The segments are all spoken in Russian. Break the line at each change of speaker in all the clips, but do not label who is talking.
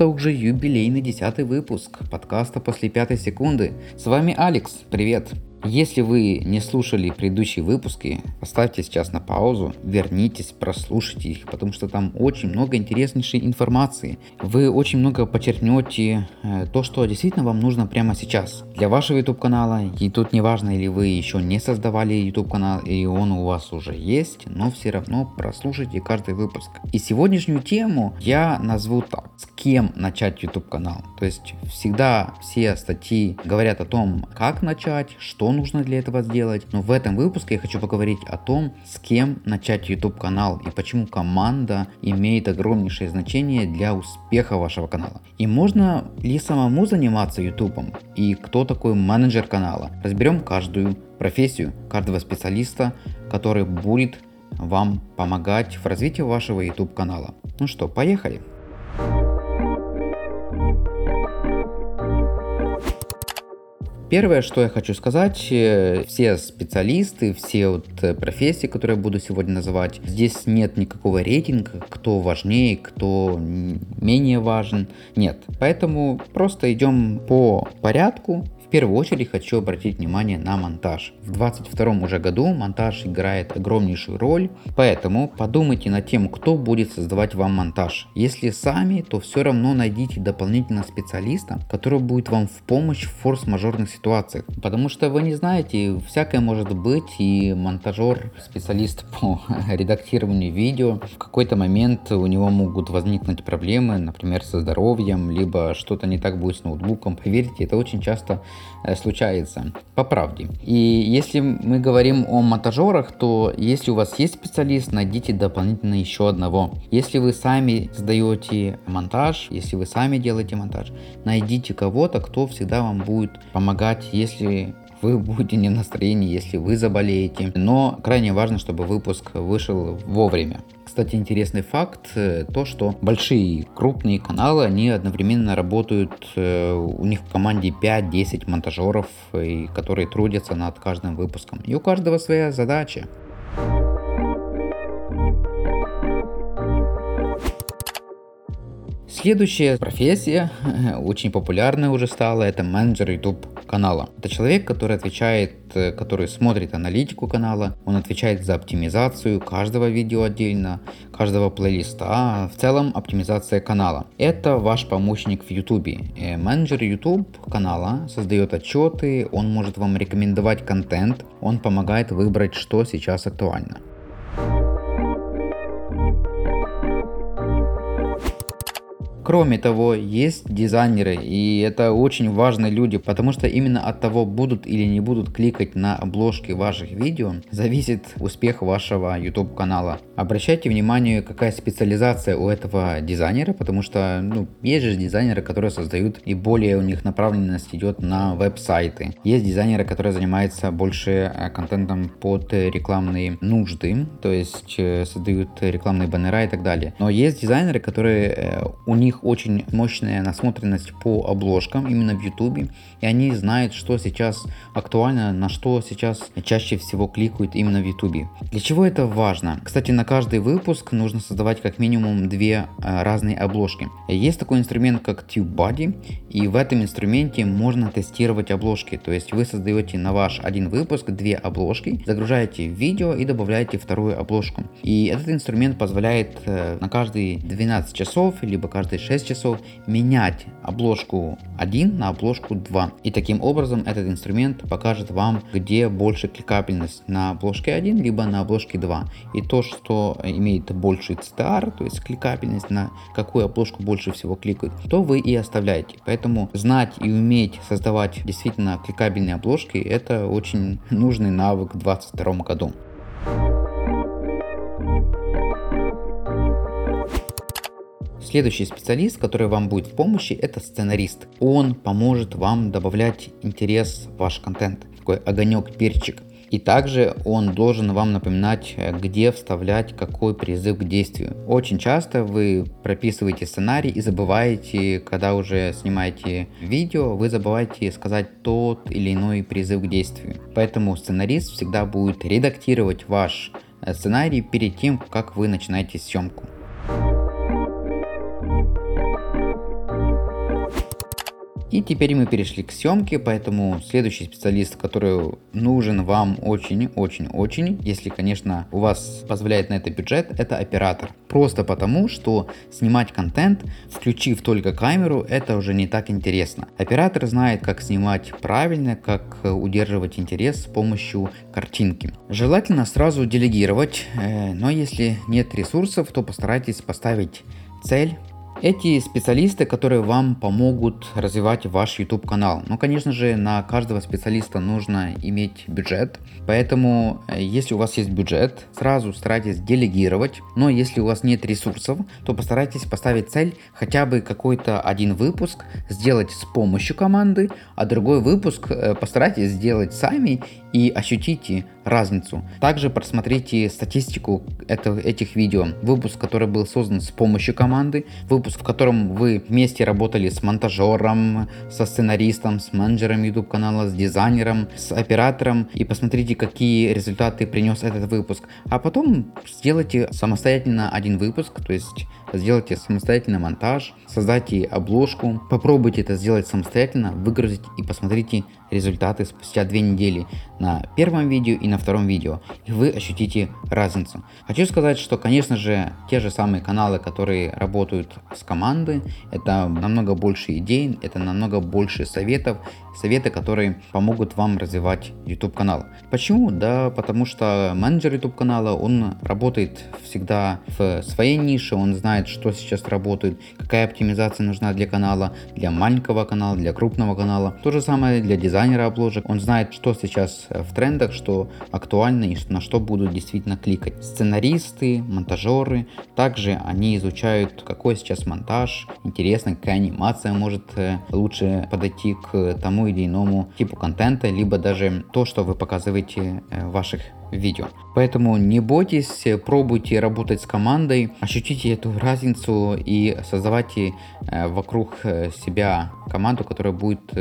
Это уже юбилейный десятый выпуск подкаста после пятой секунды. С вами Алекс, привет! Если вы не слушали предыдущие выпуски, поставьте сейчас на паузу, вернитесь, прослушайте их, потому что там очень много интереснейшей информации. Вы очень много подчеркнете э, то, что действительно вам нужно прямо сейчас. Для вашего YouTube канала, и тут не важно, или вы еще не создавали YouTube канал, и он у вас уже есть, но все равно прослушайте каждый выпуск. И сегодняшнюю тему я назову так. Кем начать YouTube канал? То есть всегда все статьи говорят о том, как начать, что нужно для этого сделать. Но в этом выпуске я хочу поговорить о том, с кем начать YouTube канал и почему команда имеет огромнейшее значение для успеха вашего канала. И можно ли самому заниматься YouTube и кто такой менеджер канала. Разберем каждую профессию, каждого специалиста, который будет вам помогать в развитии вашего YouTube канала. Ну что, поехали! Первое, что я хочу сказать, э, все специалисты, все вот э, профессии, которые я буду сегодня называть, здесь нет никакого рейтинга, кто важнее, кто менее важен. Нет. Поэтому просто идем по порядку первую очередь хочу обратить внимание на монтаж. В 22 уже году монтаж играет огромнейшую роль, поэтому подумайте над тем, кто будет создавать вам монтаж. Если сами, то все равно найдите дополнительно специалиста, который будет вам в помощь в форс-мажорных ситуациях. Потому что вы не знаете, всякое может быть, и монтажер, специалист по редактированию видео, в какой-то момент у него могут возникнуть проблемы, например, со здоровьем, либо что-то не так будет с ноутбуком. Поверьте, это очень часто случается, по правде. И если мы говорим о монтажерах, то если у вас есть специалист, найдите дополнительно еще одного. Если вы сами создаете монтаж, если вы сами делаете монтаж, найдите кого-то, кто всегда вам будет помогать, если вы будете не в настроении, если вы заболеете. Но крайне важно, чтобы выпуск вышел вовремя. Кстати, интересный факт, э, то что большие крупные каналы, они одновременно работают, э, у них в команде 5-10 монтажеров, которые трудятся над каждым выпуском. И у каждого своя задача. Следующая профессия, очень популярная уже стала, это менеджер YouTube канала. Это человек, который отвечает, э, который смотрит аналитику канала, он отвечает за оптимизацию каждого видео отдельно, каждого плейлиста, в целом оптимизация канала. Это ваш помощник в YouTube. Э, менеджер YouTube канала создает отчеты, он может вам рекомендовать контент, он помогает выбрать, что сейчас актуально. Кроме того, есть дизайнеры, и это очень важные люди, потому что именно от того, будут или не будут кликать на обложки ваших видео, зависит успех вашего YouTube канала. Обращайте внимание, какая специализация у этого дизайнера, потому что ну, есть же дизайнеры, которые создают и более у них направленность идет на веб-сайты. Есть дизайнеры, которые занимаются больше э, контентом под рекламные нужды, то есть э, создают рекламные баннера и так далее. Но есть дизайнеры, которые э, у них очень мощная насмотренность по обложкам именно в YouTube, и они знают, что сейчас актуально, на что сейчас чаще всего кликают именно в YouTube. Для чего это важно? Кстати, на каждый выпуск нужно создавать как минимум две э, разные обложки. Есть такой инструмент, как TubeBuddy, и в этом инструменте можно тестировать обложки. То есть вы создаете на ваш один выпуск две обложки, загружаете видео и добавляете вторую обложку. И этот инструмент позволяет э, на каждые 12 часов, либо каждые 6 часов менять обложку 1 на обложку 2. И таким образом этот инструмент покажет вам, где больше кликабельность на обложке 1, либо на обложке 2. И то, что имеет больший CTR, то есть кликабельность, на какую обложку больше всего кликают, то вы и оставляете. Поэтому знать и уметь создавать действительно кликабельные обложки, это очень нужный навык в 2022 году. Следующий специалист, который вам будет в помощи, это сценарист. Он поможет вам добавлять интерес в ваш контент. Такой огонек, перчик. И также он должен вам напоминать, где вставлять какой призыв к действию. Очень часто вы прописываете сценарий и забываете, когда уже снимаете видео, вы забываете сказать тот или иной призыв к действию. Поэтому сценарист всегда будет редактировать ваш сценарий перед тем, как вы начинаете съемку. И теперь мы перешли к съемке, поэтому следующий специалист, который нужен вам очень-очень-очень, если, конечно, у вас позволяет на это бюджет, это оператор. Просто потому, что снимать контент, включив только камеру, это уже не так интересно. Оператор знает, как снимать правильно, как удерживать интерес с помощью картинки. Желательно сразу делегировать, э, но если нет ресурсов, то постарайтесь поставить цель эти специалисты, которые вам помогут развивать ваш YouTube канал. Ну, конечно же, на каждого специалиста нужно иметь бюджет, поэтому э, если у вас есть бюджет, сразу старайтесь делегировать, но если у вас нет ресурсов, то постарайтесь поставить цель хотя бы какой-то один выпуск сделать с помощью команды, а другой выпуск э, постарайтесь сделать сами и ощутите разницу. Также просмотрите статистику это, этих видео. Выпуск, который был создан с помощью команды, выпуск, в котором вы вместе работали с монтажером, со сценаристом, с менеджером YouTube канала, с дизайнером, с оператором и посмотрите, какие результаты принес этот выпуск. А потом сделайте самостоятельно один выпуск, то есть сделайте самостоятельно монтаж, создайте обложку, попробуйте это сделать самостоятельно, выгрузить и посмотрите результаты спустя две недели на первом видео и на втором видео, и вы ощутите разницу. Хочу сказать, что, конечно же, те же самые каналы, которые работают с командой, это намного больше идей, это намного больше советов, советы, которые помогут вам развивать YouTube канал. Почему? Да, потому что менеджер YouTube канала, он работает всегда в своей нише, он знает, что сейчас работает, какая оптимизация нужна для канала, для маленького канала, для крупного канала. То же самое для дизайнера обложек, он знает, что сейчас в трендах, что актуально и на что будут действительно кликать. Сценаристы, монтажеры, также они изучают, какой сейчас монтаж, интересно, какая анимация может э, лучше подойти к тому или иному типу контента, либо даже то, что вы показываете э, в ваших видео. Поэтому не бойтесь, пробуйте работать с командой, ощутите эту разницу и создавайте э, вокруг себя команду, которая будет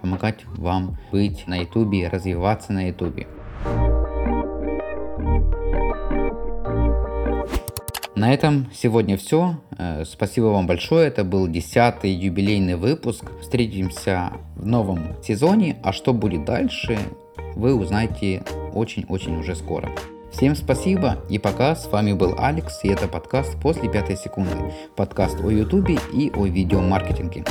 помогать вам быть на ютубе, развиваться на ютубе. На этом сегодня все. Э, спасибо вам большое. Это был 10 юбилейный выпуск. Встретимся в новом сезоне. А что будет дальше, вы узнаете очень-очень уже скоро. Всем спасибо и пока. С вами был Алекс и это подкаст «После пятой секунды». Подкаст о ютубе и о видеомаркетинге.